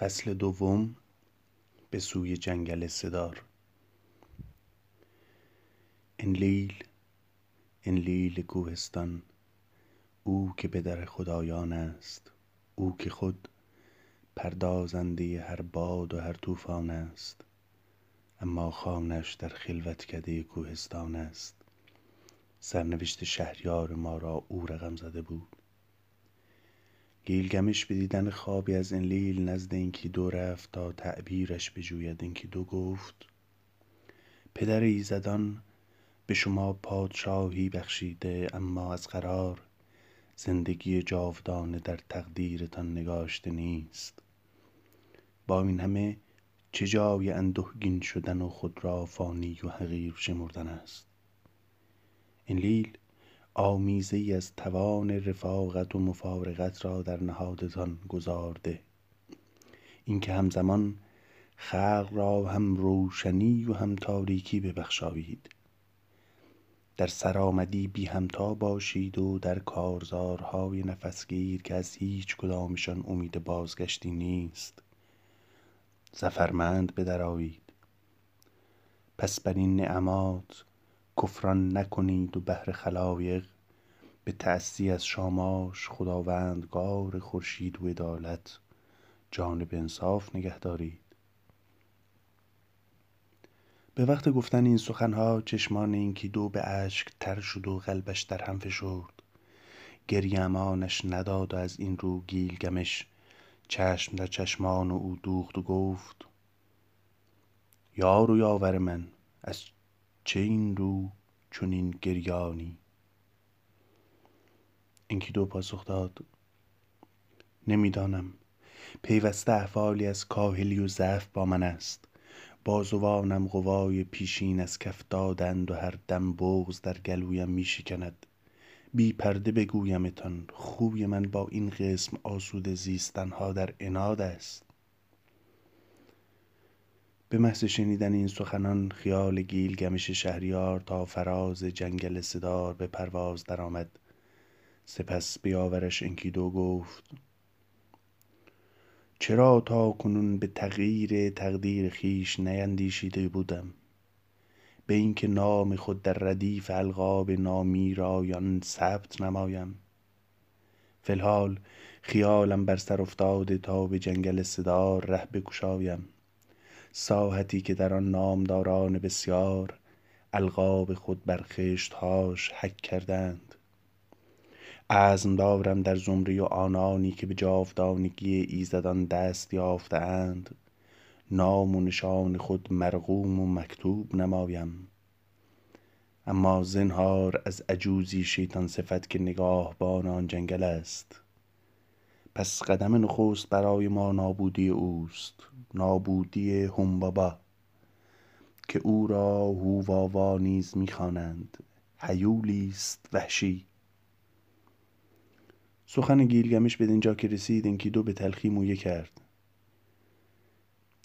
فصل دوم به سوی جنگل صدار انلیل انلیل کوهستان او که به در خدایان است او که خود پردازنده هر باد و هر طوفان است اما خانش در خلوتکده کوهستان است. سرنوشت شهریار ما را او رقم زده بود. گیلگمش به دیدن خوابی از انلیل نزد دو رفت تا تعبیرش بجوید دو گفت پدر ایزدان به شما پادشاهی بخشیده اما از قرار زندگی جاودانه در تقدیرتان نگاشته نیست. با این همه چه جای اندوهگین شدن و خود را فانی و حقیر شمردن است. انلیل آمیزه ای از توان رفاقت و مفارقت را در نهادتان گذارده اینکه همزمان خلق را هم روشنی و هم تاریکی ببخشایید. در سرآمدی بی همتا باشید و در کارزارهای نفسگیر که از هیچ کدامشان امید بازگشتی نیست. زفرمند بدرآیید. پس بر این نعمات کفران نکنید و بهر خلایق به تأسی از شاماش خداوندگار خورشید و عدالت جانب انصاف نگه دارید. به وقت گفتن این سخنها چشمان دو به اشک تر شد و قلبش در هم فشرد. گریه امانش نداد و از این رو گیلگمش چشم در چشمان او دوخت و گفت یار و یاور من از چه این رو چنین گریانی؟ دو پاسخ داد نمی‌دانم. پیوسته احوالی از کاهلی و ضعف با من است. بازوانم قوای پیشین از کف دادند و هر دم بغز در گلویم می شکند بی پرده بگویمتان خوی من با این قسم آسوده زیستنها در اناد است. به محض شنیدن این سخنان خیال گیلگمش شهریار تا فراز جنگل صدار به پرواز درآمد. سپس بیاورش انکیدو گفت چرا تا کنون به تغییر تقدیر خیش نیندیشیده بودم؟ به اینکه نام خود در ردیف القاب نامیرایان ثبت نمایم. فی الحال خیالم بر سر افتاده تا به جنگل صدار ره بگشایم. ساحتی که در آن نامداران بسیار القاب خود بر خشتهاش حک کردند. عزم دارم در زمره آنانی که به جاودانگی ایزدان دست یافته اند نام و نشان خود مرقوم و مکتوب نمایم. اما زنهار از عجوزی شیطان صفت که نگاهبان آن جنگل است. پس قدم نخست برای ما نابودی اوست نابودی هومبابا که او را هوواوا نیز می‌خوانند هیولی است وحشی. سخن گیلگمش بدینجا که رسید دو به تلخی مویه کرد.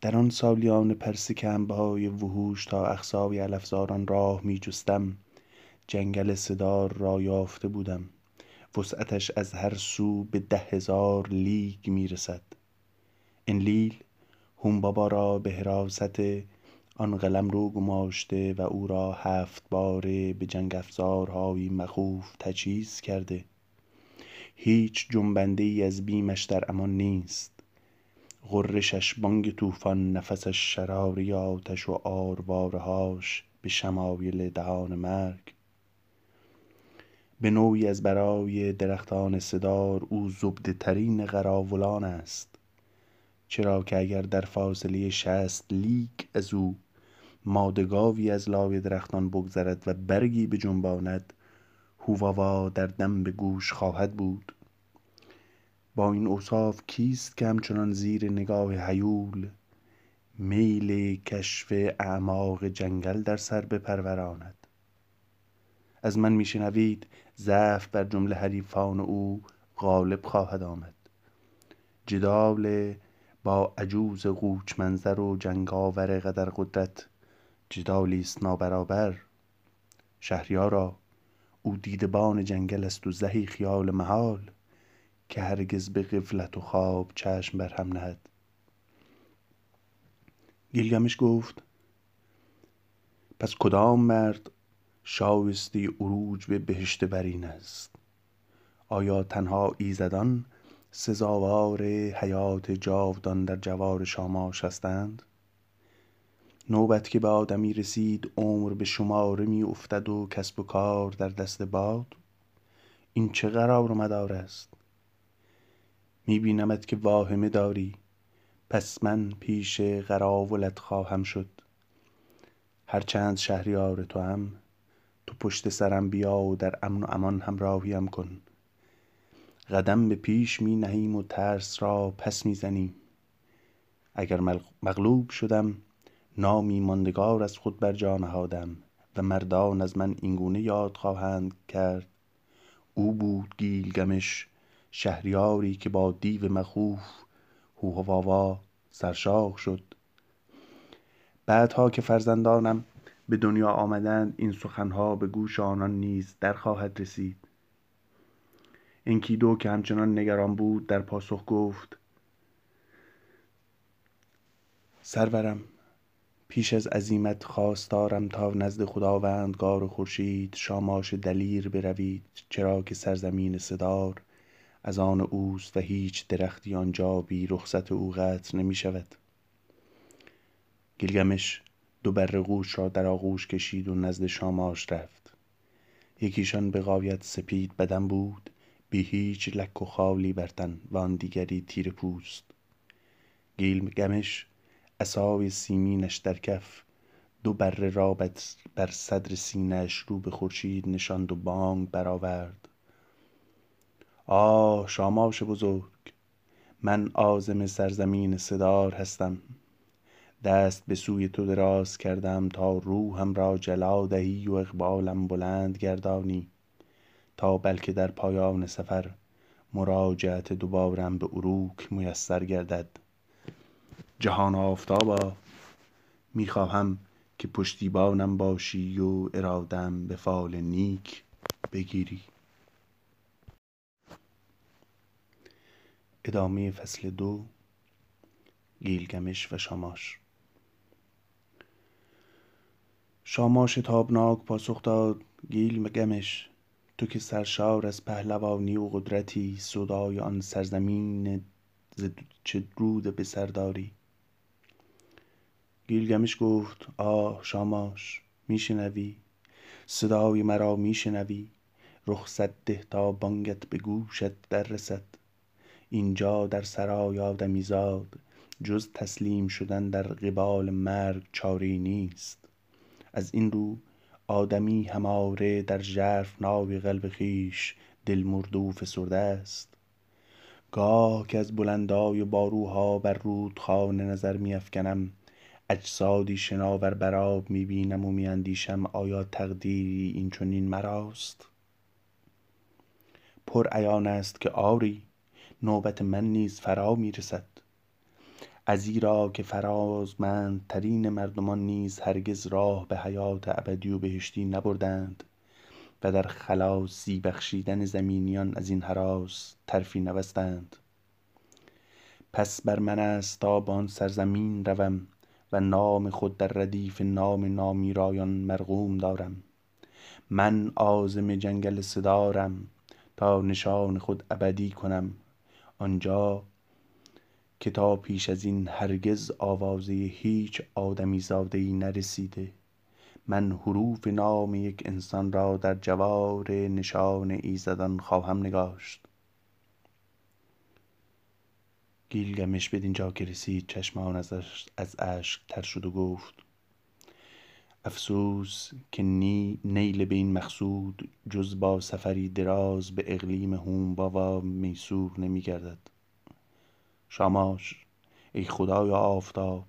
در آن سالیان پرسکمبه های وحوش تا اقصای علفزاران راه می جستم جنگل صدار را یافته بودم. وسعتش از هر سو به ده هزار لیگ می رسد انلیل هومبابا را به حراست آن قلمرو گماشته و او را هفت باره به جنگ افزارهایی مخوف تجهیز کرده. هیچ جنبنده ای از بیمش در امان نیست. غرشش بانگ طوفان نفسش شراری آتش و هاش به شمایل دهان مرگ. به نوعی از برای درختان صدار او زبده ترین قراولان است. چرا که اگر در فاصله شست لیگ از او مادگاوی از لای درختان بگذرد و برگی بجنباند هوواوا در دم به گوش خواهد بود. با این اوصاف کیست که همچنان زیر نگاه هیول میل کشف اعماق جنگل در سر بپروراند از من میشنوید ضعف بر جمله حریفان او غالب خواهد آمد. جدال با عجوز قوچ منظر و جنگاور قدر قدرت جدالی است نابرابر. شهریارا او دیدبان جنگل است و زهی خیال محال که هرگز به غفلت و خواب چشم بر هم نهد. گیلگمش گفت پس کدام مرد شایسته عروج به بهشت برین است. آیا تنها ایزدان سزاوار حیات جاودان در جوار شاماش هستند؟ نوبت که به آدمی رسید عمر به شماره می افتد و کسب و کار در دست باد؟ این چه قرار و مدار است؟ می بینمت که واهمه داری. پس من پیش قراولت خواهم شد. هرچند شهریار توام تو پشت سرم بیا و در امن و امان همراهیم کن. قدم به پیش می نهیم و ترس را پس می زنیم. اگر مغلوب شدم نامی ماندگار از خود بر جا نهادم و مردان از من اینگونه یاد خواهند کرد. او بود گیلگمش شهریاری که با دیو مخوف هوهواوا سرشاخ شد. بعدها که فرزندانم به دنیا آمدند این سخنها به گوش آنان نیز در خواهد رسید. انکیدو که همچنان نگران بود در پاسخ گفت سرورم پیش از عزیمت خواستارم تا نزد خداوندگار خورشید شاماش دلیر بروید چرا که سرزمین صدار از آن اوست و هیچ درختی آنجا بی رخصت او قطع نمی شود گیلگمش دو بره قوش را در آغوش کشید و نزد شاماش رفت. یکیشان به غایت سپید بدن بود بی هیچ لک و خالی بر تن و آن دیگری تیره پوست. گیلگمش عصای سیمینش در کف دو بره را بر صدر سینهاش رو به خورشید نشاند و بانگ برآورد. آه شاماش بزرگ من عازم سرزمین صدار هستم. دست به سوی تو دراز کردم تا روحم را جلا دهی و اقبالم بلند گردانی تا بلکه در پایان سفر مراجعت دوبارم به اروک میسر گردد. جهان آفتابا می خواهم که پشتیبانم باشی و ارادم به فال نیک بگیری. ادامه فصل دو گیلگمش و شاماش تابناک پاسخ داد گیلگمش تو که سرشار از پهلوانی و قدرتی سودای آن سرزمین چه رود به سر داری؟ گیلگمش گفت آه شاماش می شنوی صدای مرا می شنوی رخصت ده تا بانگت به گوشت در رسد اینجا در سرای آدمیزاد جز تسلیم شدن در قبال مرگ ای نیست. از این رو آدمی هماره در ژرفنای قلب خویش دل مرده و فسرده است. گاه که از بلندای باروها بر رودخانه نظر می افکنم اجسادی شناور بر آب می بینم و می اندیشم آیا تقدیری این چنین مراست؟ پر عیان است که آری نوبت من نیز فرا می رسد ازیرا که فرازمندترین مردمان نیز هرگز راه به حیات ابدی و بهشتی نبردند و در خلاصی بخشیدن زمینیان از این هراس طرفی نبستند. پس بر من است تا به آن سرزمین روم و نام خود در ردیف نام نامیرایان مرقوم دارم. من عازم جنگل صدارم تا نشان خود ابدی کنم. آنجا که تا پیش از این هرگز آوازه هیچ آدمیزاده ای نرسیده. من حروف نام یک انسان را در جوار نشان ایزدان خواهم نگاشت. گیلگمش بدینجا که رسید چشمان از اشک تر شد و گفت افسوس که نیل به این مقصود جز با سفری دراز به اقلیم هومباوا میسور نمی گردد شاماش ای خدای آفتاب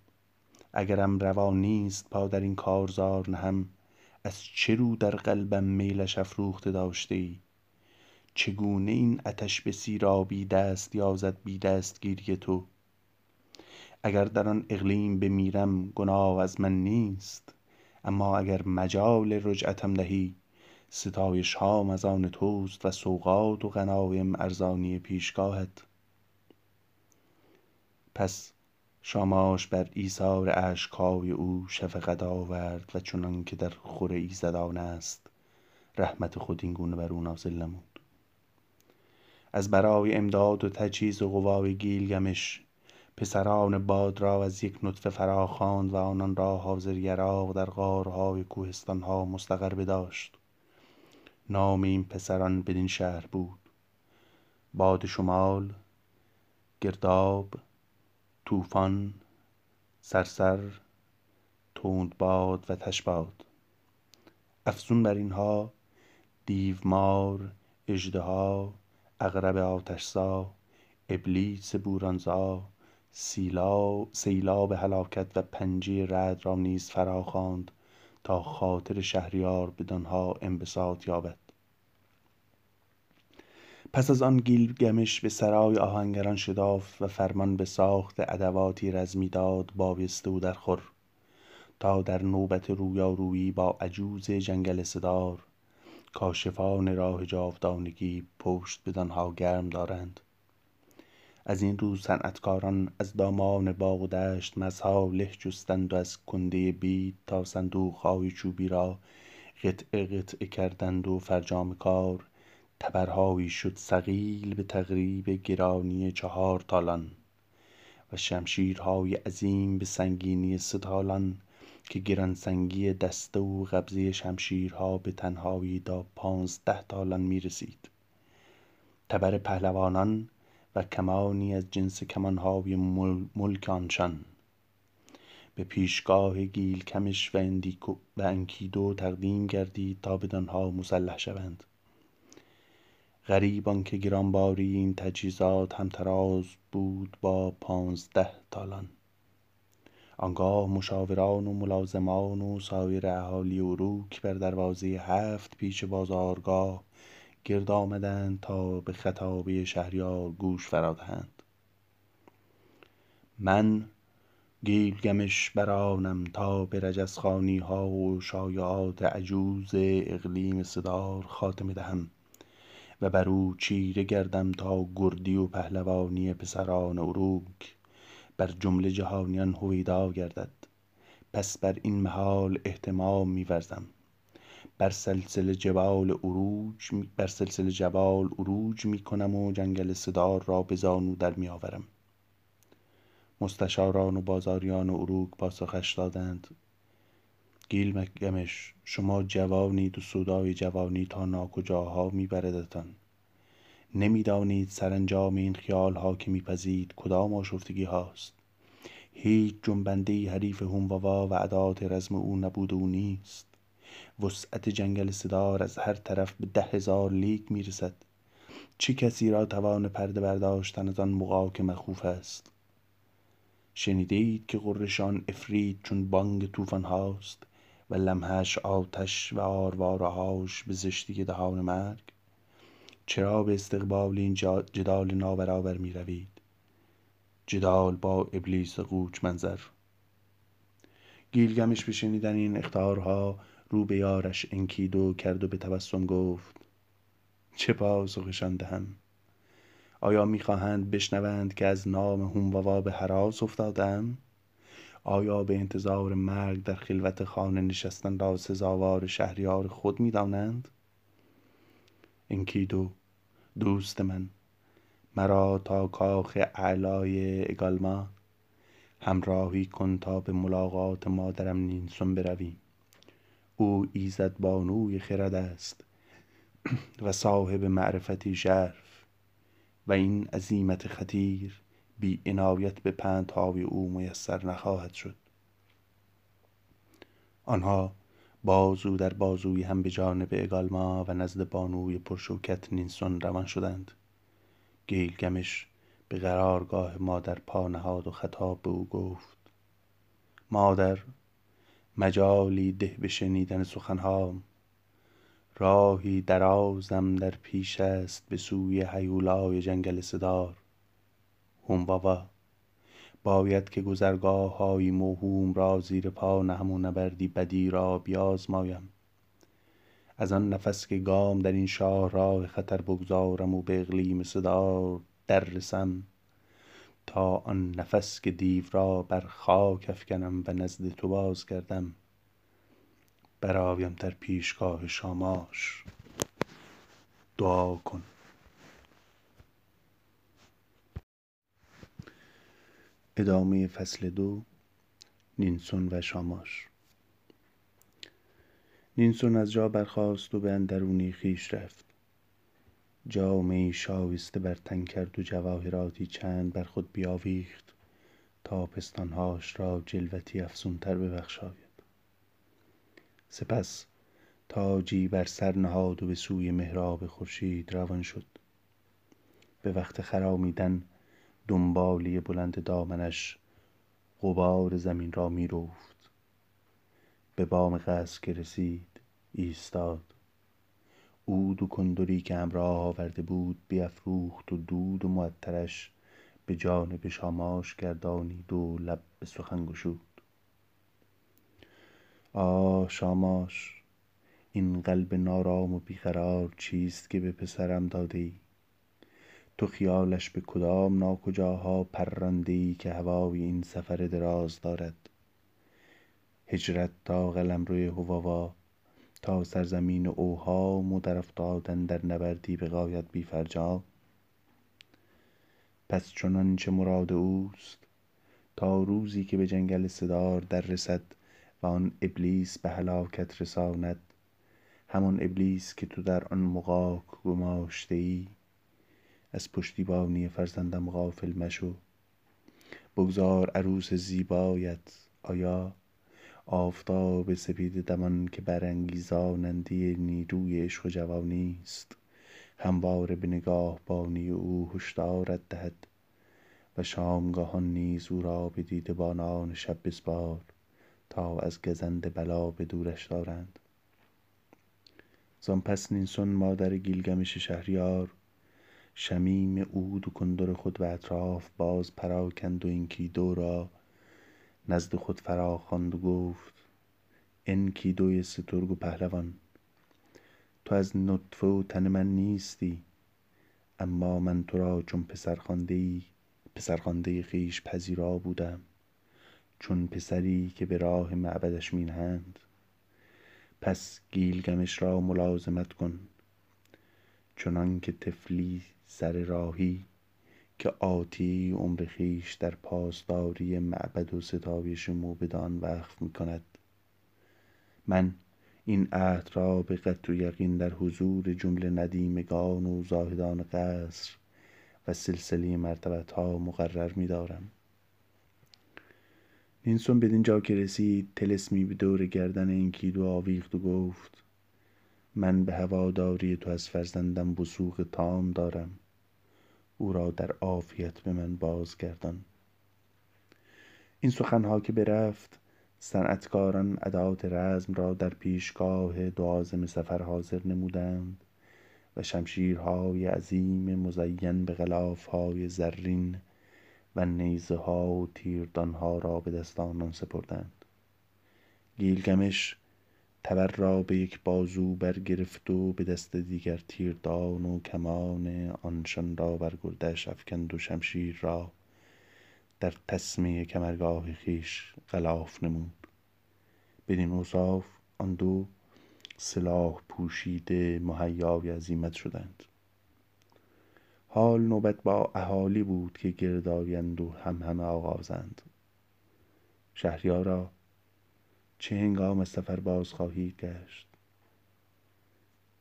اگرم روا نیست پا در این کارزار نهم از چه رو در قلبم میلش افروخته داشته ای چگونه این آتش به سیرابی دست یازد بی دستگیری تو؟ اگر در آن اقلیم بمیرم گناه از من نیست اما اگر مجال رجعتم دهی ستایش هام از آن توست و سوغات و غنایم ارزانی پیشگاهت. پس شاماش بر ایثار اشکهای او شفقت آورد و چنان که در خور ایزدان است رحمت خود این گونه بر او نازل نمود. از برای امداد و تجهیز و قوای گیلگمش پسران باد را از یک نطفه فراخواند و آنان را حاضر یراق در غارهای کوهستانها مستقر بداشت. نام این پسران بدین شهر بود. باد شمال گرداب طوفان صرصر تندباد و تشباد. افزون بر اینها دیومار اژدها عقرب آتشزا ابلیس بورانزا سیلاب هلاکت و پنجه رعد را نیز فراخواند تا خاطر شهریار بدانها انبساط یابد. پس از آن گیلگمش به سرای آهنگران شتافت و فرمان به ساخت ادواتی رزمی داد بایسته و درخور تا در نوبت رویارویی با عجوز جنگل صدار کاشفان راه جاودانگی پشت بدانها گرم دارند. از این رو صنعتکاران از دامان باغ و دشت مزها له جستند و از کنده بید تا صندوقهای چوبی را قطعه قطعه کردند و فرجام کار تبرهایی شد ثقیل به تقریب گرانی چهار تالان و شمشیرهای عظیم به سنگینی سه تالان که گرانسنگی دسته و قبضه شمشیرها به تنهایی تا پانزده تالان می رسید تبر پهلوانان و کمانی از جنس کمانهای ملک آنشان به پیشگاه گیلکمش و انکیدو تقدیم گردید تا بدانها مسلح شوند. غریب آنکه گرانباری این تجهیزات همتراز بود با پانزده تالان. آنگاه مشاوران و ملازمان و سایر اهالی اروک بر دروازه هفت پیش بازارگاه گرد آمدند تا به خطابه شهریار گوش فرا دهند من گیلگمش برانم تا به رجزخوانیها و شایعات عجوز اقلیم صدار خاتمه دهم. و بر او چیره گردم تا گردی و پهلوانی پسران اروک بر جمله جهانیان هویدا گردد. پس بر این محال اهتمام می ورزم. بر سلسله جبال عروج بر سلسله جبال عروج می کنم و جنگل صدار را به زانو در می آورم. مستشاران و بازاریان اروک پاسخش دادند. گیلگمش شما جوانید و سودای جوانی تا ناکجاها می بردتان نمی دانید سرانجام این خیالها که می پزید کدام آشفتگی هاست هیچ جنبنده حریف هومواوا و عدات رزم او نبود و نیست. وسعت جنگل صدار از هر طرف به ده هزار لیگ می رسد چه کسی را توان پرده برداشتن از آن مغاک مخوف است؟ شنیده اید که غرشان افرید چون بانگ طوفان هاست و لمحش آتش و آروارهاش به زشتی دهان مرگ. چرا به استقبال این جدال نابرابر می روید جدال با ابلیس قوچ منظر. گیلگمش به شنیدن این اختارها رو به یارش انکیدو کرد و به تبسم گفت چه پاسخشان دهم آیا می‌خواهند بشنوند که از نام هومواوا به هراس افتادم؟ آیا به انتظار مرگ در خلوت خانه نشستن را سزاوار شهریار خود می‌دانند؟ انکیدو دوست من مرا تا کاخ اعلای اگالما همراهی کن تا به ملاقات مادرم نینسون برویم. او ایزد بانوی خرد است و صاحب معرفتی ژرف و این عزیمت خطیر. بی عنایت به پندهای او میسر نخواهد شد. آنها بازو در بازوی هم به جانب اگالما و نزد بانوی پرشوکت نینسون روان شدند. گیلگمش به قرارگاه مادر پا نهاد و خطاب به او گفت مادر مجالی ده به شنیدن سخنهام. راهی درازم در پیش است به سوی هیولای جنگل صدار هومواوا باید که گذرگاههایی موهوم را زیر پا نهم و نبردی بدی را بیازمایم. از آن نفس که گام در این شاهراه خطر بگذارم و به اقلیم صدار در رسم. تا آن نفس که دیو را بر خاک افکنم و نزد تو بازگردم. برآیم در پیشگاه شاماش. دعا کن. ادامه فصل دو نینسون و شاماش. نینسون از جا برخاست و به اندرونی خویش رفت. جامهای شایسته بر تن کرد و جواهراتی چند بر خود بیاویخت تا پستانهاش را جلوتی افزونتر ببخشاید. سپس تاجی بر سر نهاد و به سوی محراب خورشید روان شد. به وقت خرامیدن دنبالی بلند دامنش غبار زمین را میروفت به بام قصر که رسید ایستاد. عود و کندری که همراه آورده بود بیافروخت و دود و معطرش به جانب شاماش گردانید و لب به سخن گشود. آه شاماش این قلب نارام و بیقرار چیست که به پسرم داده ای؟ تو خیالش به کدام ناکجاها پرانده ای که هوای این سفر دراز دارد. هجرت تا قلمرو حواوا تا سرزمین اوهام و در افتادن در نبردی بغایت بی فرجام پس چنانچه مراد اوست؟ تا روزی که به جنگل صدار در رسد و آن ابلیس به هلاکت رساند. همان ابلیس که تو در آن مغاک گماشته ای از پشتیبانی فرزندم غافل مشو. بگذار عروس زیبایت آیا؟ آفتاب سپیده دمان که برانگیزاننده نیروی عشق و جوانی است. همواره به نگاهبانی او هشدارت دهد. و شامگاهان نیز او را به دیده بانان شب بسپار تا از گزند بلا به دورش دارند. زان پس نینسون مادر گیلگمش شهریار شمیم عود و کندر خود به اطراف باز پراکند و انکیدو را نزد خود فراخواند و گفت انکیدوی سترگ و پهلوان تو از نطفه و تن من نیستی اما من تو را چون پسرخوانده خویش پذیرا بودم چون پسری که به راه معبدش می نهند پس گیلگمش را ملازمت کن چنان که طفلی سر راهی که آتی عمر خویش در پاسداری معبد و ستایش موبدان وقف می کند من این عهد را به قطع و یقین در حضور جمله ندیمگان و زاهدان قصر و سلسله مرتبتها مقرر می دارم نینسون بدینجا که رسید طلسمی به دور گردن انکیدو آویخت و گفت من به هواداری تو از فرزندم وثوق تام دارم. او را در عافیت به من بازگردان. این سخنها که برفت صنعتکاران ادات رزم را در پیشگاه دو عازم سفر حاضر نمودند و شمشیرهای عظیم مزین به غلافهای زرین و نیزه ها و تیردانها را به دست آنان سپردند. گیلگمش تبر را به یک بازو برگرفت و به دست دیگر تیردان و کمان آنشان را بر گردنش افکند و شمشیر را در تسمه کمرگاه خویش غلاف نمود. بدین اوصاف آن دو سلاح پوشیده مهیای عزیمت شدند. حال نوبت با اهالی بود که گرد آیند و همهمه آغازند. شهریارا چه هنگام سفر باز خواهید گشت؟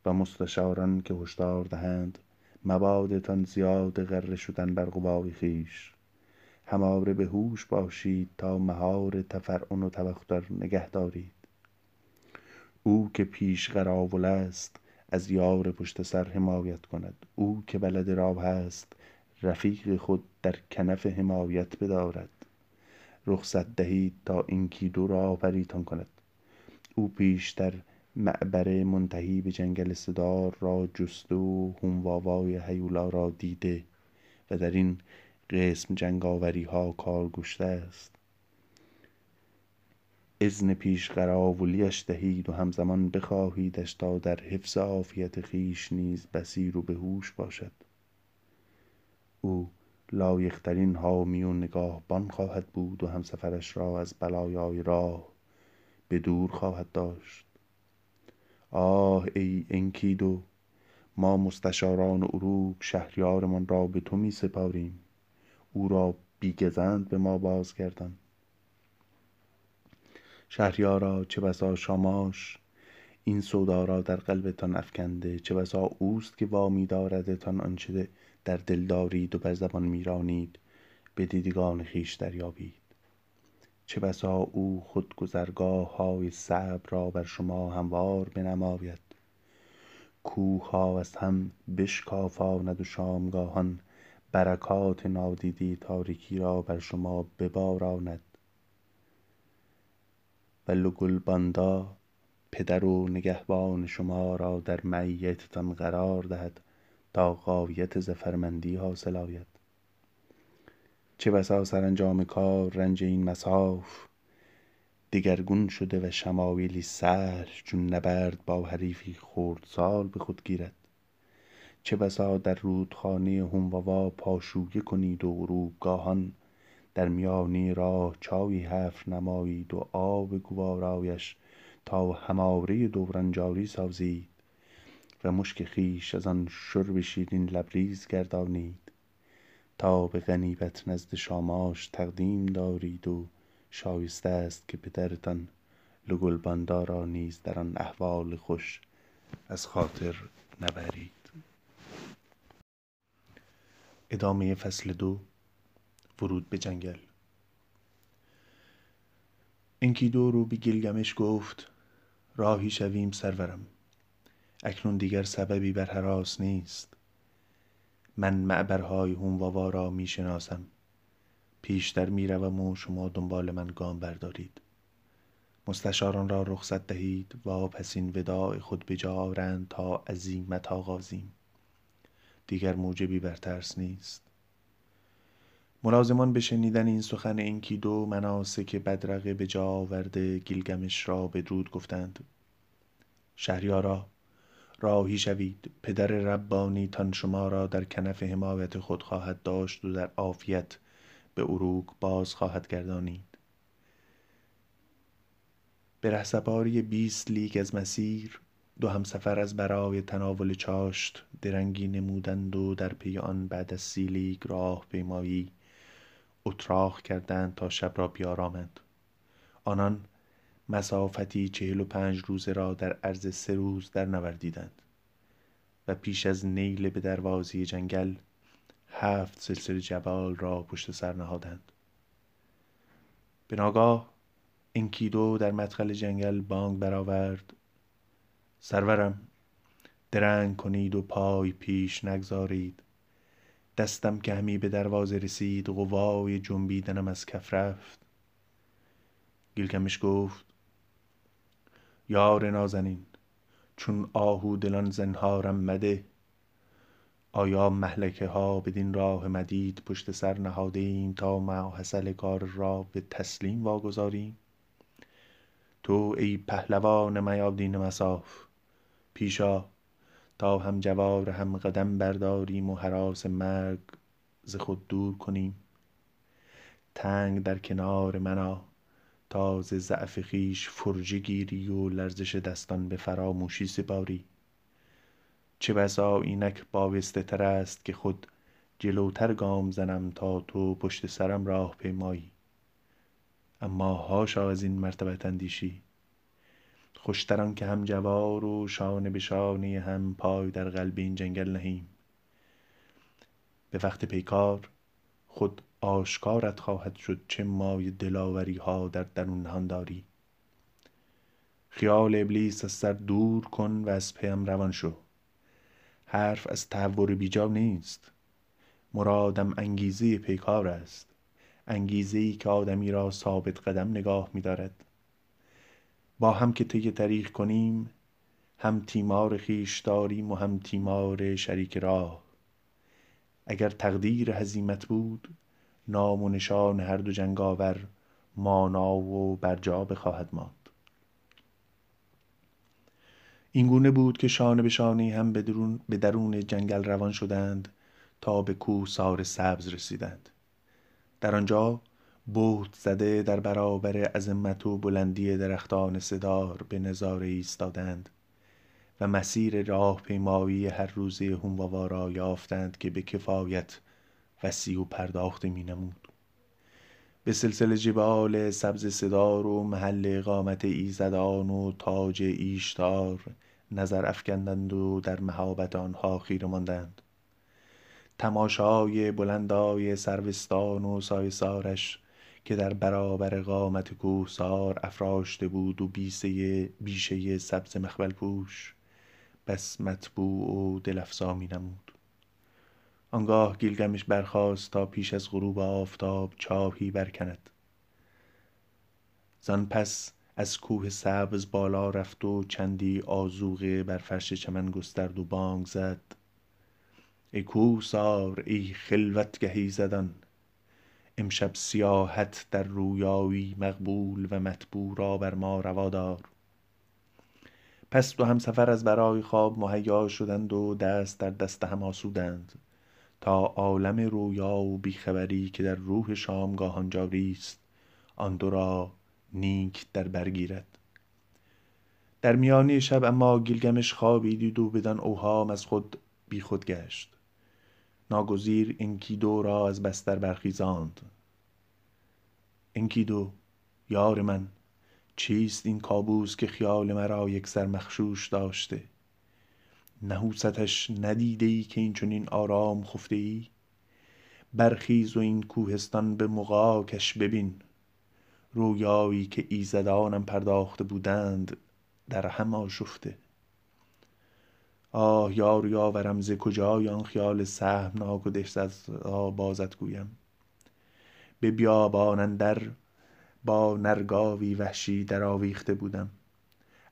و مستشاران که هشدار دهند مبادتان زیاده غره شدن بر غبار خویش هماره به هوش باشید تا مهار تفرعن و تبختر نگه دارید. او که پیش قراول است از یار پشت سر حمایت کند. او که بلد راه است رفیق خود در کنف حمایت بدارد. رخصت دهید تا انکیدو را آوریتان کند. او پیشتر معبر منتهی به جنگل صدار را جسته و هومواوای هیولا را دیده و در این قسم جنگاوریها کارگشته است. اذن پیش قراولیش دهید و همزمان بخواهیدش تا در حفظ عافیت خویش نیز بصیر و به هوش باشد. او لایقترین حامی و نگاهبان خواهد بود و همسفرش را از بلایای راه به دور خواهد داشت. آه ای انکیدو ما مستشاران عروق شهریارمان را به تو می سپاریم. او را بیگزند به ما بازگردان. شهریارا چه بسا شاماش؟ این سودا را در قلبتان افکنده چه بسا اوست که وامی داردتان آنچه در دل دارید و بر زبان میرانید به دیدگان خویش دریابید. چه بسا او خود های صبر را بر شما هموار بنماید. کوهها از هم بشکافاند و شامگاهان برکات نادیده تاریکی را بر شما بباراند. و لگلباندا پدر و نگهبان شما را در معیتتان قرار دهد. تا غایت زفرمندی حاصل آید. چه بسا سرانجام کار رنج این مساف دگرگون شده و شمایلی سهل چون نبرد با حریفی خردسال به خود گیرد. چه بسا در رودخانه هومواوا پاشویه کنید و گاهان در میانه راه چایی حفر نمایید و آب گوارایش تا هماره دوران جاری سازید. و مشک خویش از آن شرب شیرین لبریز گردانید تا به غنیمت نزد شاماش تقدیم دارید و شایسته است که پدرتان لگلباندا را نیز در آن احوال خوش از خاطر نبرید. ادامه فصل دو ورود به جنگل. انکیدو رو به گیلگمش گفت راهی شویم سرورم. اکنون دیگر سببی بر حراس نیست. من معبرهای هونواوا را می شناسم پیشتر می روم و شما دنبال من گام بردارید. مستشاران را رخصت دهید و پسین وداع خود به آورند تا عزیمت آغازیم. دیگر موجبی بر ترس نیست. ملازمان به شنیدن این سخن انکیدو مناسک بدرقه به جا آورده گیلگمش را بدرود گفتند. شهریارا راهی شوید. پدر ربانی تان شما را در کنف حمایت خود خواهد داشت و در عافیت به اروک باز خواهد گردانید. به رهسپاری بیست لیگ از مسیر دو همسفر از برای تناول چاشت درنگی نمودند و در پی آن بعد از سی لیگ راه پیمایی اتراق کردند تا شب را بیارامند. آنان مسافتی چهل و پنج روزه را در عرض سه روز در نوردیدند و پیش از نیل به دروازه‌ی جنگل هفت سلسله جبال را پشت سر نهادند. به ناگاه انکیدو در مدخل جنگل بانگ برآورد. سرورم درنگ کنید و پای پیش نگذارید. دستم که همی به دروازه رسید قوای جنبیدنم از کف رفت. گیلکمش گفت یار نازنین چون آهو دلان زنهارم مده. آیا محلکه ها بدین راه مدید پشت سر نهاده ایم تا ما حسل کار را به تسلیم واگذاریم؟ تو ای پهلوان میادین مساف پیشا تا هم جوار هم قدم برداریم و حراس مرگ ز خود دور کنیم. تنگ در کنار منا تا ز ضعف خویش فرجه گیری و لرزش دستان به فراموشی سپاری. چه بسا اینک بایسته تر است که خود جلوتر گام زنم تا تو پشت سرم راه پیمایی. اما هاشا از این مرتبت اندیشی. خوشتر که هم جوار و شانه به شانه هم پای در قلب این جنگل نهیم. به وقت پیکار خود آشکارت خواهد شد چه مای دلاوری ها در درون نهان داری. خیال ابلیس از سر دور کن و از پیم روان شو. حرف از تهور بیجا نیست. مرادم انگیزه پیکار است. انگیزه ای که آدمی را ثابت قدم نگاه می دارد با هم که طی طریق کنیم هم تیمار خویش داریم و هم تیمار شریک راه. اگر تقدیر هزیمت بود نام و نشان هر دو جنگاور مانا و برجا بخواهد ماند. این گونه بود که شانه به شانه هم به درون, به درون جنگل روان شدند تا به کوهسار سبز رسیدند. در آنجا بهت زده در برابر عظمت و بلندی درختان صدار به نظاره ایستادند و مسیر راه پیمایی هر روزه هونواوا را یافتند که به کفایت وسیع و پرداخته می نمود. به سلسله جبال سبز صدار و محل اقامت ایزدان و تاج ایشتار نظر افکندند و در مهابت آنها خیره ماندند تماشای بلندای سروستان و سایسارش که در برابر قامت کوهسار افراشته بود و بیسه بیشه سبز مخبل پوش بس مطبوع و دلفزا می نمود آنگاه گیلگمش برخاست تا پیش از غروب آفتاب چاهی برکند. زن پس از کوه سبز بالا رفت و چندی آزوغه بر فرش چمن گسترد و بانگ زد. ای کوهسار ای خلوتگهی زدن امشب سیاحت در رویایی مقبول و مطبوع را بر ما روا دار. پس دو همسفر از برای خواب مهیا شدند و دست در دست هم آسودند. تا عالم رویا و بیخبری که در روح شامگاهان جاری است آن دو را نیک در بر گیرد. در میانه شب اما گیلگمش خوابی دید و بدان اوهام از خود بیخود گشت. ناگزیر انکیدو را از بستر برخیزاند. انکیدو یار من چیست این کابوس که خیال مرا یکسر مخشوش داشته؟ نحوستش ندیده ای که این چنین آرام خفته ای؟ برخیز و این کوهستان به مغاکش ببین. رویایی که ایزدانم پرداخته بودند در هم آشفته. آه یار یاورم ز کجای آن خیال سهمناک و دهشتزا بازت گویم؟ به بیابان اندر با نرگاوی وحشی درآویخته بودم.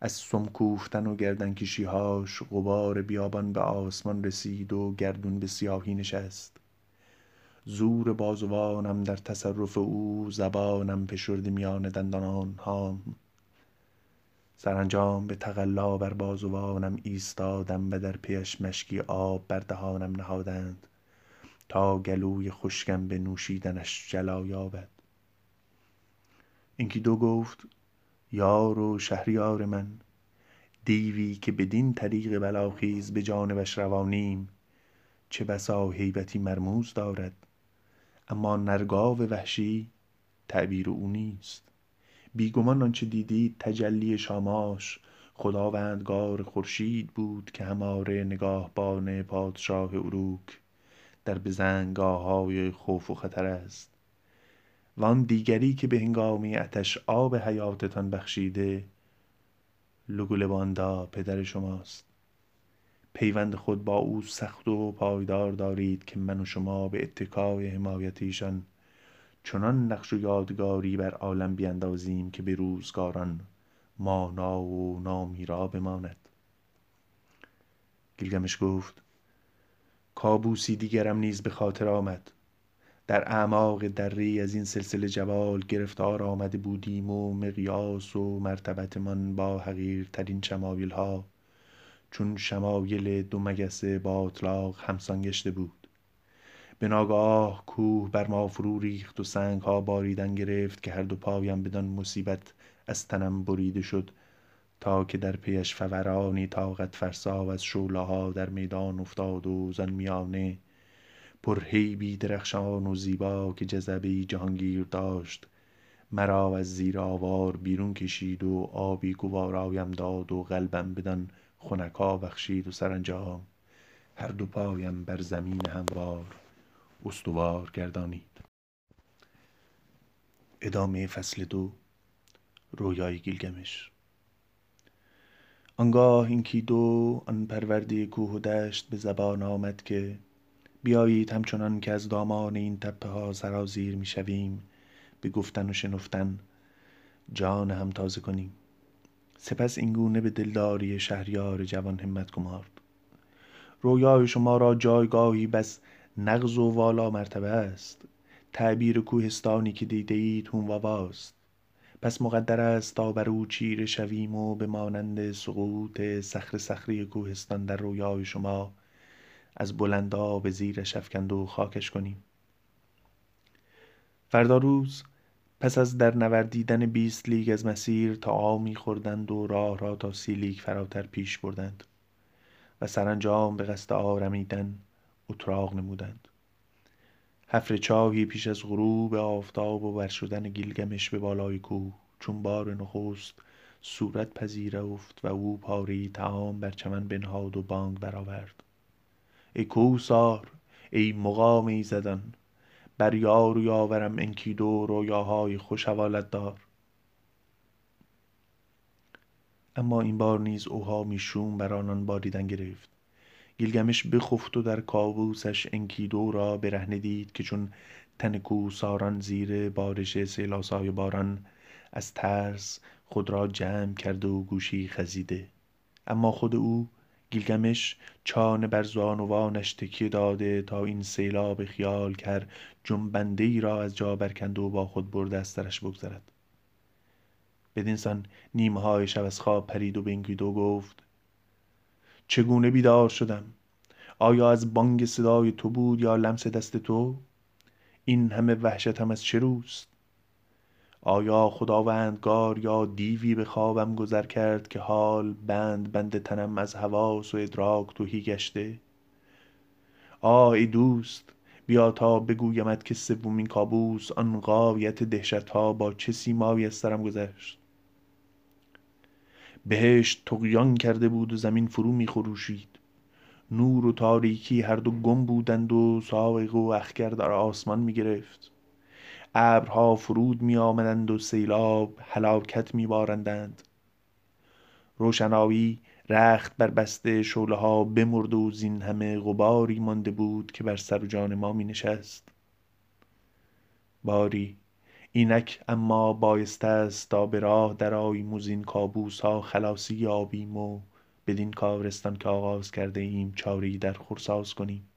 از سم کوفتن و گردنکشیهاش غبار بیابان به آسمان رسید و گردون به سیاهی نشست. زور بازوانم در تصرف او زبانم فشرده میان دندان آنهام. سرانجام به تقلا بر بازوانم ایستادم و در پیش مشکی آب بر دهانم نهادند تا گلوی خشکم به نوشیدنش جلا یابد. انکیدو گفت یار و شهریار من. دیوی که بدین طریق بلاخیز به جانبش روانیم. چه بسا هیبتی مرموز دارد. اما نرگاو وحشی تعبیر او نیست. بیگمان آنچه دیدید تجلی شاماش. خداوندگار خورشید بود که هماره نگاهبان پادشاه اروک. در بزنگاههای خوف و خطر است. وان دیگری که به هنگامی آتش آب حیاتتان بخشیده لوگولباندا پدر شماست. پیوند خود با او سخت و پایدار دارید که من و شما به اتکای حمایت ایشان چنان نقش و یادگاری بر عالم بیندازیم که به روزگاران مانا و نامیرا بماند. گیلگمش گفت کابوسی دیگرم نیز به خاطر آمد. در اعماق دری از این سلسله جبال گرفتار آمده بودیم و مقیاس و مرتبتمان با حقیرترین شمایل ها چون شمایل دو مگس با اطلاق همسان گشته بود. به ناگاه کوه بر ما فرو ریخت و سنگ ها باریدن گرفت که هر دو پایم بدان مصیبت از تنم بریده شد تا که در پیش فورانی طاقت فرسا و از شعله ها در میدان افتاد و زان میانه پرهیبی درخشان و زیبا که جذبه جهانگیر داشت. مرا از زیر آوار بیرون کشید و آبی گوارایم داد و قلبم بدان خنکا بخشید و سرانجام. هر دو پایم بر زمین هموار استوار گردانید. ادامه فصل دو رویای گیلگمش. آنگاه انکیدو آن پرورده کوه و دشت به زبان آمد که بیایید همچنان که از دامان این تپه ها سرازیر می شویم به گفتن و شنفتن. جان هم تازه کنیم. سپس اینگونه به دلداری شهریار جوان همت گمارد. رویای شما را جایگاهی بس نغز و والا مرتبه است. تعبیر کوهستانی که دیده اید هونواواست پس مقدر است تا بر او چیره شویم و به مانند سقوط صخره صخره کوهستان در رویای شما از بلندا به زیرش افکند و خاکش کنیم. فردا روز پس از در نوردیدن بیست لیگ از مسیر تا آمی خوردند و راه را تا سی لیگ فراتر پیش بردند و سرانجام به قصد آرمیدن اتراق نمودند. حفر چاهی پیش از غروب آفتاب و بر شدن گیلگمش به بالای کوه چون بار نخست صورت پذیرفت و او پاره تعام بر چمن بنهاد و بانگ برآورد. ای کوهسار ای مقام ایزدان بر یار و یاورم انکیدو رویاهای خوش حوالت دار. اما این بار نیز اوهامی شوم بر آنان باریدن گرفت. گیلگمش بخفت و در کابوسش انکیدو را برهنه دید که چون تن کوهساران زیر بارش سیلاسای باران از ترس خود را جمع کرده و گوشی خزیده. اما خود او گیلگمش چانه بر زانوانش تکیه داده تا این سیلاب خیال کر جنبنده ای را از جا برکند و با خود برده از سرش بگذرد. بدین سان نیمه های شب از خواب پرید و به انکیدو گفت چگونه بیدار شدم؟ آیا از بانگ صدای تو بود یا لمس دست تو؟ این همه وحشتم از چه روست؟ آیا خداوندگار یا دیوی به خوابم گذر کرد که حال بند بند تنم از حواس و ادراک تهی گشته؟ آه ای دوست بیا تا بگویمت که سومین کابوس آن غایت دهشتها با چه سیمایی از سرم گذشت؟ بهشت طغیان کرده بود و زمین فرو می خروشید. نور و تاریکی هر دو گم بودند و ساوق و اخگر در آسمان می گرفت. ابرها فرود می آمدند و سیلاب هلاکت می بارندند روشنایی رخت بر بسته شعله ها بمرد و زین همه غباری مانده بود که بر سر و جان ما می نشست باری اینک اما بایسته است تا به راه درآییم و کابوس ها خلاصی یابیم و بدین کارستان که آغاز کرده ایم چاره در خورساز کنیم.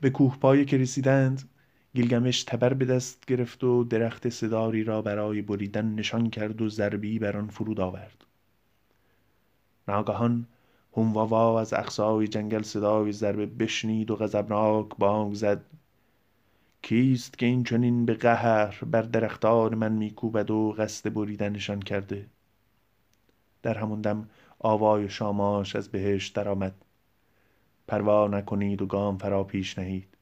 به کوهپایه که رسیدند گیلگمش تبر به دست گرفت و درخت صداری را برای بریدن نشان کرد و ضربی بر آن فرود آورد. ناگهان هومواوا از اقصای جنگل صدای ضربه بشنید و غضبناک بانگ زد. کیست که این چنین به قهر بر درختان من میکوبد و قصد بریدنشان کرده؟ در همان دم آوای شاماش از بهشت درآمد. پروا نکنید و گام فرا پیش نهید.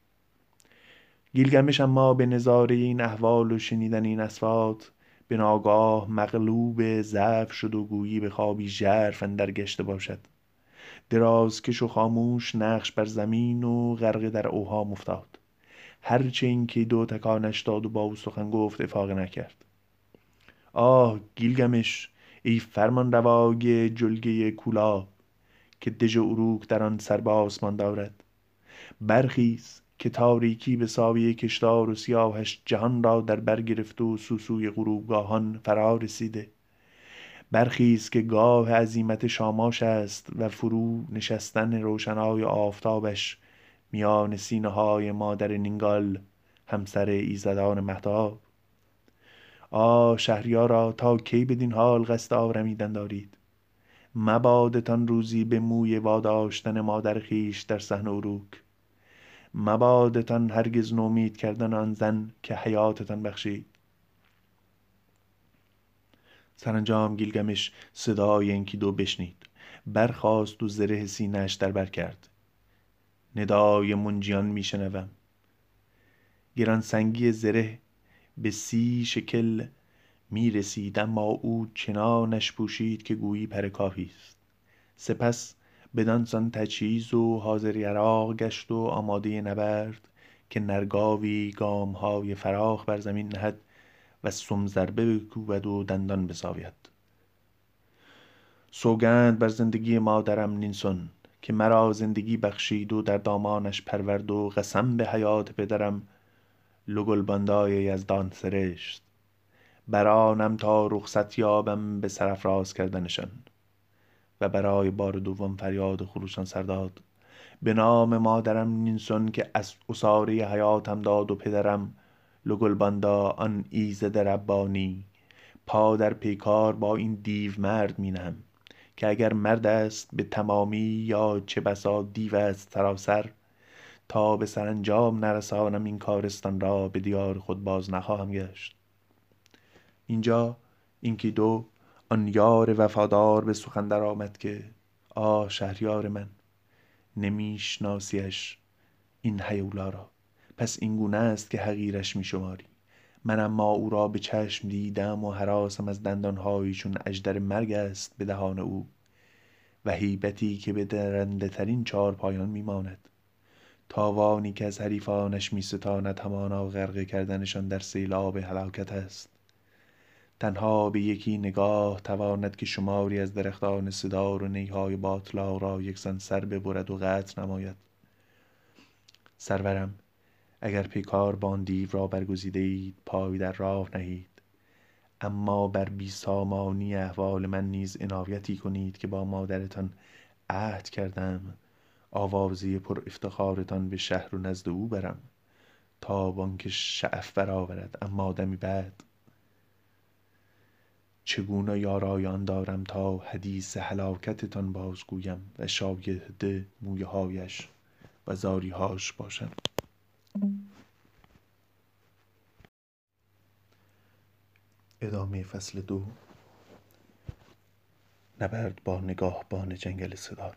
گیلگمش اما به نظاره این احوال و شنیدن این اصوات به ناگاه مغلوب ضعف شد و گویی به خوابی ژرف اندر گشته باشد. درازکش و خاموش نقش بر زمین و غرقه در اوهام افتاد. هرچه این که دو تکانش داد و با او سخن گفت افاقه نکرد. آه گیلگمش ای فرمان روای جلگه کولا که دژ عروک در آن سر به آسمان دارد برخیز که تاریکی به سایه کشتار و سیاهش جهان را در بر گرفته و سوسوی غروبگاهان فرا رسیده. برخیز که گاه عزیمت شاماش است و فرو نشستن روشنای آفتابش میان سینه های مادر نینگال همسر ایزدان مهتاب. آه شهریارا تا کی بدین حال قصد آرمیدن دارید؟ مبادتان روزی به موی واداشتن مادر خویش در صحن عروک مبادتان هرگز نومید کردن آن زن که حیاتتان بخشید. سرانجام گیلگمش صدای انکیدو بشنید. برخاست و زره سینهاش در بر کرد. ندای منجیان میشنوم. گرانسنگی زره به سی شکل می رسید اما او چنانش پوشید که گویی پر کاهی است. سپس بدانسان تجهیز و حاضر یراق گشت و آماده نبرد که نرگاوی گامهای فراخ بر زمین نهد و سم ضربه بکوبد و دندان بساید. سوگند بر زندگی مادرم نینسون که مرا زندگی بخشید و در دامانش پرورد و قسم به حیات پدرم لوگلباندای یزدان سرشت. بر آنم تا رخصت یابم به سرافراز کردنشان. و برای بار دوم فریاد خروشان سر داد. به نام مادرم نینسون که از عصاره حیاتم داد و پدرم لوگلباندا آن ایزد ربانی. پا در پیکار با این دیو مرد می نهم که اگر مرد است به تمامی یا چه بسا دیو است سراسر تا به سرانجام نرسانم این کارستان را به دیار خود باز نخواهم گشت. اینجا اینکه دو آن یار وفادار به سخن آمد که آه شهریار من نمیشناسیش این هیولا را. پس این گونه است که حقیرش میشماری. من اما او را به چشم دیدم و حراسم از دندانهایی چون اژدر مرگ است به دهان او. و هیبتی که به درنده ترین چهار پایان میماند. تاوانی که از حریفانش میستاند همانا غرقه کردنشان در سیلاب هلاکت است. تنها به یکی نگاه تواند که شماری از درختان صدار و نیهای باطلا را یکسان سر ببرد و قطع نماید. سرورم اگر پیکار بان دیو را برگزیده اید پای در راه نهید. اما بر بیسامانی احوال من نیز عنایتی کنید که با مادرتان عهد کردم. آوازی پر افتخارتان به شهر و نزد او برم تا بانک شعف برآورد. اما دمی بعد چگونه یارای آن دارم تا حدیث هلاکتتان بازگویم و شاهد مویهایش و زاریهاش باشم؟ ادامه فصل دو. نبرد با نگاهبان جنگل صدار.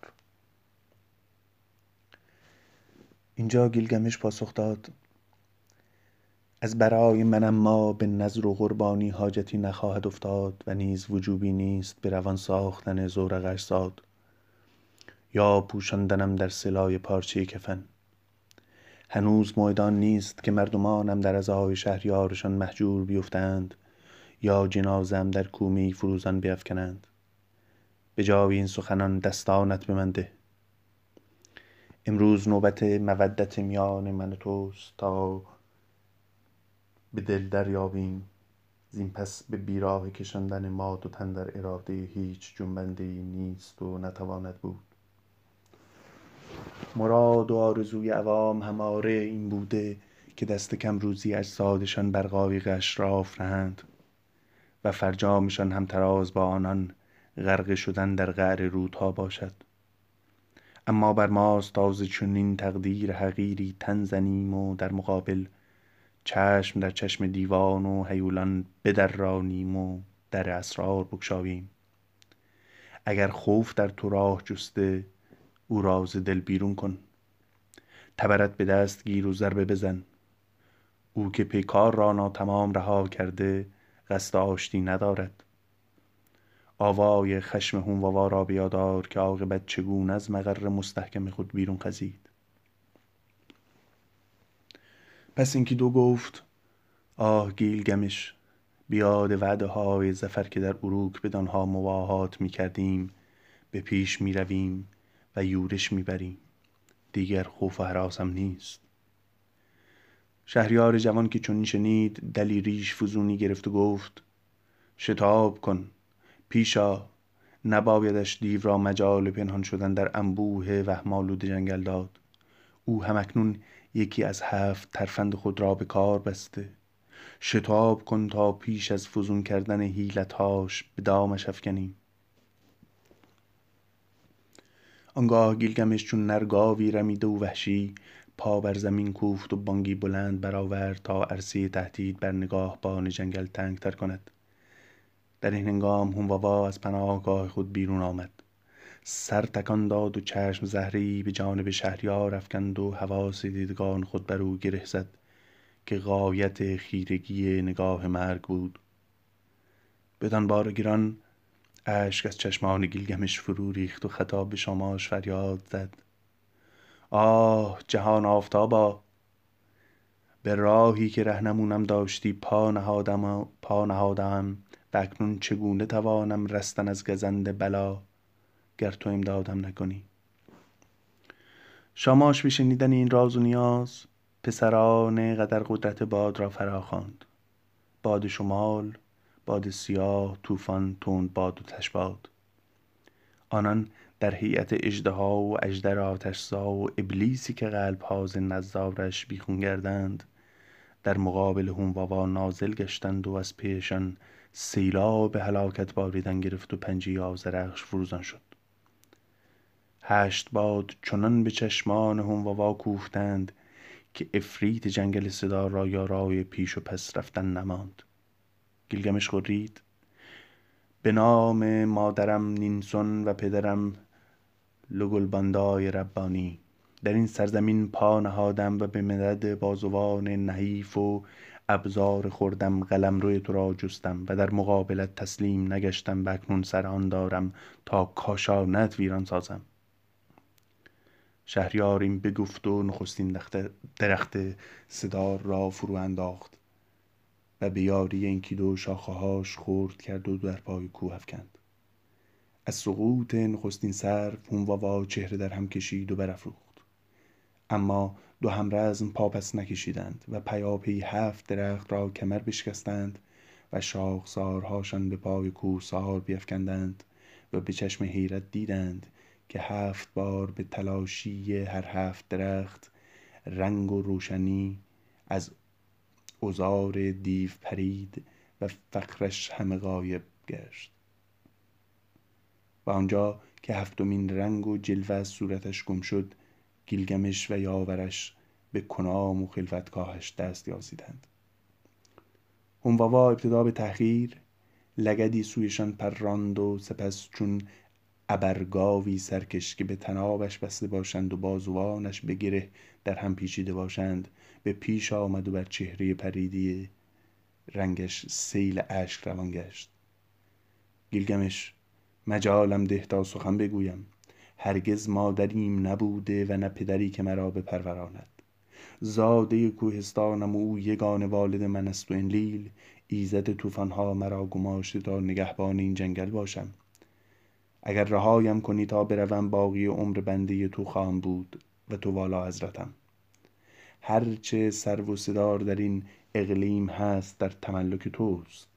اینجا گیلگمش پاسخ داد. از برای من ما به نظر و قربانی حاجتی نخواهد افتاد و نیز وجوبی نیست به روان ساختن زورقش ساد یا پوشاندنم در سلای پارچه کفن. هنوز میدان نیست که مردمانم در ازای شهریارشان محجور بیفتند یا جنازم در کومی فروزان بیفکنند. به جای این سخنان دستانت به من ده. امروز نوبت مودت میان من و توست تا به دل دریابیم. زین پس به بیراه کشاندن ما دو تن در اراده هیچ جنبنده نیست و نتواند بود. مراد و آرزوی عوام هماره این بوده که دست کم روزی اجسادشان بر قایق اشراف نهند و فرجامشان همتراز با آنان غرقه شدن در قعر رودها باشد. اما بر ماست تازه چنین تقدیر حقیری تن زنیم و در مقابل چشم در چشم دیوان و هیولان بدرانیم و در اسرار بگشاییم. اگر خوف در تو راه جسته او راز دل بیرون کن. تبرت به دست گیر و ضربه بزن. او که پیکار را ناتمام رها کرده قصد آشتی ندارد. آوای خشم هونواوا را بیادار که عاقبت چگونه از مقر مستحکم خود بیرون خزید. پس اینکه دو گفت آه گیلگمش بیاد وعده های زفر که در اروک بدانها مواهات می کردیم به پیش می رویم و یورش می بریم دیگر خوف و حراسم نیست. شهریار جوان که چون شنید دلی ریش فزونی گرفت و گفت شتاب کن پیشا نبایدش دیو را مجال پنهان شدن در انبوه وهمالود جنگل داد. او همکنون یکی از هفت ترفند خود را به کار بسته. شتاب کن تا پیش از فزون کردن حیلتهاش به دامش افکنیم. آنگاه گیلگمش چون نرگاوی رمیده و وحشی پا بر زمین کوفت و بانگی بلند برآورد تا عرصه تهدید بر نگاهبان جنگل تنگتر کند. در این هنگام هونواوا از پناهگاه خود بیرون آمد. سر تکان داد و چشم زهری به جانب شهریار افکند و حواس دیدگان خود بر او گره زد که غایت خیرگی نگاه مرگ بود. بدان بار گران اشک از چشمان گیلگمش فرو ریخت و خطاب به شماش فریاد زد. آه جهان آفتابا! به راهی که رهنمونم داشتی پا نهادم و پا نهادم. و اکنون چگونه توانم رستن از گزند بلا؟ گر تو امدادم نکنی. شاماش به شنیدن این راز و نیاز پسران قدر قدرت باد را فرا خواند باد شمال باد سیاه طوفان تند باد و تشباد. آنان در هیئت اژدها و اژدر آتشزا و ابلیسی که قلبها ز نظارش بیخون گردند در مقابل هونواوا نازل گشتند و از پیشان سیلاب هلاکت باریدن گرفت و پنجه آذرخش فروزان شد. هشت باد چنان به چشمان هنواوا کوفتند که افریت جنگل صدا را یارای پیش و پس رفتن نماند. گیلگمش خورید. به نام مادرم نینسون و پدرم لگلباندای ربانی. در این سرزمین پا نهادم و به مدد بازوان نحیف و ابزار خوردم قلمرو تو را جستم و در مقابلت تسلیم نگشتم و اکنون سر آن دارم تا کاشانت ویران سازم. شهریار این بگفت و نخستین درخت صدار را فرو انداخت و به یاری انکیدو شاخههاش خورد کرد و در پای کوه افکند. از سقوط نخستین سر هونواوا چهره در هم کشید و برافروخت. اما دو همرزم پا پس نکشیدند و پیاپی هفت درخت را کمر بشکستند و شاخسارهاشان به پای کوهسار بیفکندند و به چشم حیرت دیدند که هفت بار به تلاشی هر هفت درخت رنگ و روشنی از ازار دیو پرید و فقرش همه غایب گشت. و آنجا که هفتمین رنگ و جلوه از صورتش گم شد گیلگمش و یاورش به کنام و خلوتگاهش دست یازیدند. هنواوا ابتدا به تحقیر لگدی سویشان پراند و سپس چون ابرگاوی سرکش که به تنابش بسته باشند و بازوانش به در هم پیچیده باشند به پیش آمد و بر چهره پریدی رنگش سیل اشک روان گشت. گیلگمش مجالم ده تا سخن بگویم. هرگز مادریم نبوده و نه پدری که مرا بپروراند. زاده کوهستانم و او یگان والد من است و انلیل. ایزد طوفانها مرا گماشته تا نگهبان این جنگل باشم. اگر رهایم کنی تا بروم باقی عمر بنده تو خواهم بود و تو والا حضرتم. هرچه سرو و صدار در این اقلیم هست در تملک توست.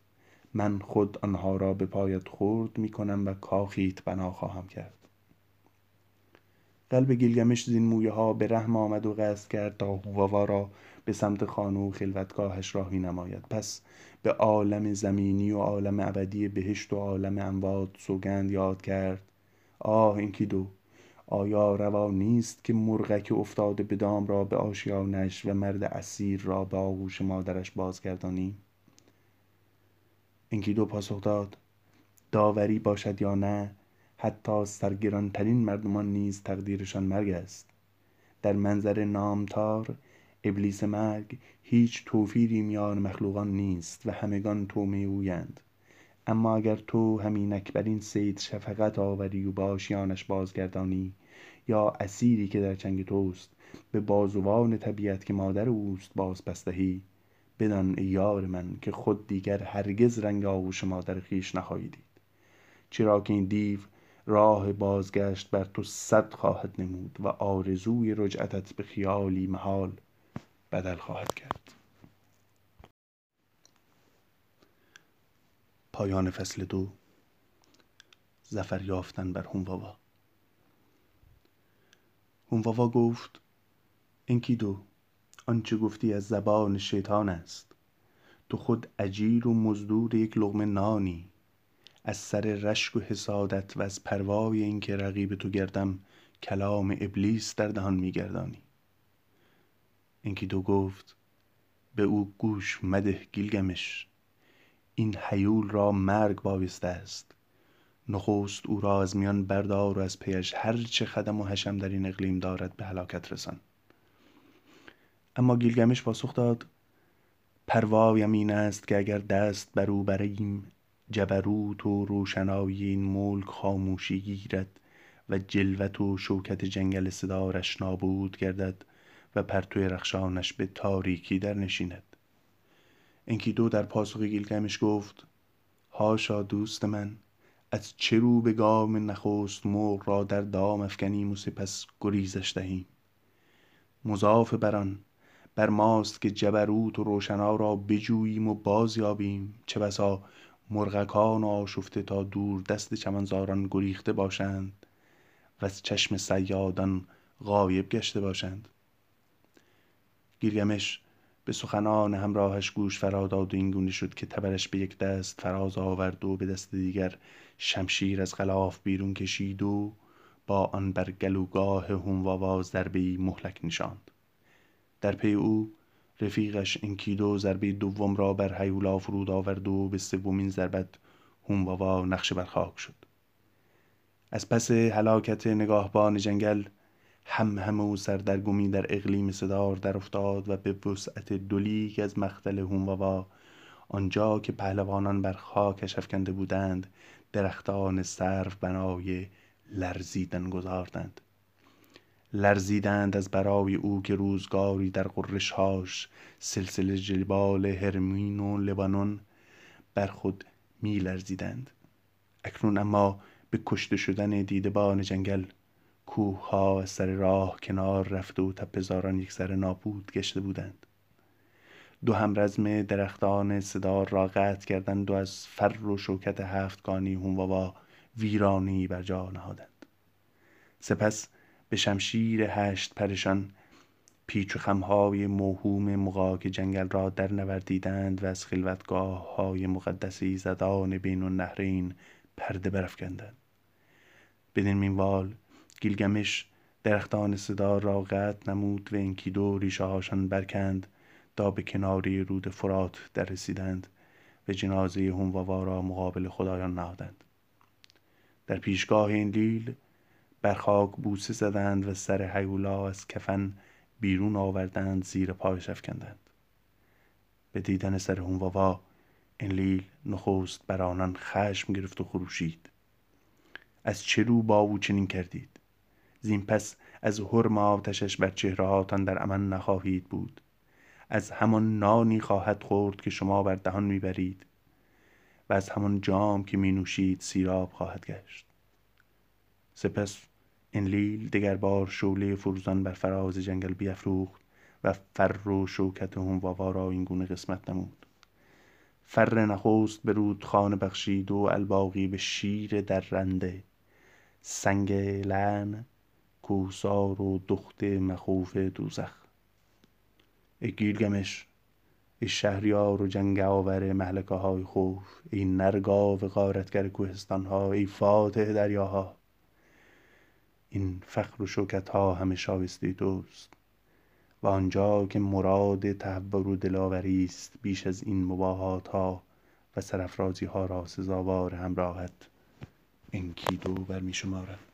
من خود آنها را به پایت خورد می کنم و کاخیت بنا خواهم کرد. قلب گیلگمش زین مویه ها به رحم آمد و قصد کرد تا هوواوا را به سمت خانه و خلوتگاهش راهی نماید. پس به عالم زمینی و عالم ابدی بهشت و عالم اموات سوگند یاد کرد. آه انکیدو آیا روا نیست که مرغک افتاده به دام را به آشیانش و مرد اسیر را به آغوش مادرش بازگردانی؟ انکیدو پاسخ داد؟ داوری باشد یا نه حتی سرگرانترین مردمان نیز تقدیرشان مرگ است. در منظر نامتار ابلیس مرگ هیچ توفیری میان مخلوقان نیست و همگان تومه اویند. اما اگر تو همینک بر این صید شفقت آوری و به آشیانش بازگردانی یا اسیری که در چنگ توست به بازوان طبیعت که مادر اوست باز پس دهی. بدان یار من که خود دیگر هرگز رنگ آغوش مادر خویش نخواهی دید چرا که این دیو راه بازگشت بر تو صد خواهد نمود و آرزوی رجعتت به خیالی محال. بدل خواهد کرد. پایان فصل دو. زفر یافتن بر هونواوا هونواوا گفت انکیدو آنچه گفتی از زبان شیطان است. تو خود اجیر و مزدور یک لقمه نانی. از سر رشک و حسادت و از پروای اینکه رقیب تو گردم کلام ابلیس در دهان میگردانی. انکیدو گفت به او گوش مده گیلگمش. این حیول را مرگ بایسته است. نخست او را از میان بردار و از پیش هر چه خدم و حشم در این اقلیم دارد به هلاکت رسان. اما گیلگمش پاسخ داد پروایم این است که اگر دست بر او بریم جبروت و روشنایی این ملک خاموشی گیرد و جلوت و شوکت جنگل صدارش نابود گردد. و پرتوی رخشانش به تاریکی در نشیند انکیدو در پاسخ گیلگمش گفت هاشا دوست من از چه رو به گام نخست مرغ را در دام افکنیم و سپس گریزش دهیم؟ مضاف بر آن بر ماست که جبروت و روشنا را بجوییم و بازیابیم. چه بسا مرغکان آشفته تا دور دست چمنزاران گریخته باشند و از چشم صیادان غایب گشته باشند. گیلگمش به سخنان همراهش گوش فرا داد و این گونه شد که تبرش به یک دست فراز آورد و به دست دیگر شمشیر از غلاف بیرون کشید و با آن بر گلوگاه هونواوا ضربه ای مهلک نشاند. در پی او رفیقش انکیدو ضربه دوم را بر هیولا فرود آورد و به سومین ضربت هونواوا نقش بر خاک شد. از پس هلاکت نگاهبان جنگل هم همه و سردرگمی در اقلیم صدار در افتاد و به وسعت دولیگ از مختل هونواوا آنجا که پهلوانان بر خاکش افکنده بودند درختان سرو بنای لرزیدن گذاردند. لرزیدند از برای او که روزگاری در قرشهاش سلسله جبال هرمین و لبانون بر خود می لرزیدند اکنون اما به کشته شدن دیدبان جنگل کوه ها از سر راه کنار رفته و تپهزاران یک سر نابود گشته بودند. دو همرزم درختان صدار را قطع کردند و از فر و شوکت هفتگانی هونواوا ویرانی بر جا نهادند. سپس به شمشیر هشت پرشان پیچ و خمهای موهوم مقاک جنگل را در نوردیدند و از خلوتگاه های مقدسی زدان بین النهرین پرده برافکندند. بدین مینوال گیلگمش درختان صدار را قطع نمود و انکیدو ریشه هاشان برکند تا به کناری رود فرات در رسیدند و جنازه هونواوا را مقابل خدایان نهادند. در پیشگاه این لیل بر خاک بوسه زدند و سر هیولا از کفن بیرون آوردند زیر پایش افکندند. به دیدن سر هونواوا انلیل نخست بر آنان خشم گرفت و خروشید. از چه رو با او چنین کردید؟ زین پس از حرم آتشش بر چهرههاتان در امن نخواهید بود. از همان نانی خواهد خورد که شما بر دهان می‌برید و از همان جام که می نوشید سیراب خواهد گشت. سپس انلیل دگر بار شعله فروزان بر فراز جنگل بیافروخت و فر و شوکت هونواوا را این گونه قسمت نمود. فر نخست به رودخانه بخشید و الباقی به شیر درنده. سنگ لعن کوهسار و دخت مخوف دوزخ. ای گیلگمش ای شهریار و جنگ آور مهلکه های خوف ای نرگاو غارتگر کوهستان ها ای فاتح دریاها. این فخر و شوکت ها همه شایسته توست و آنجا که مراد تهور و دلاوری است بیش از این مباهات ها و سرافرازی ها را سزاوار همراهت انکیدو برمی شمارد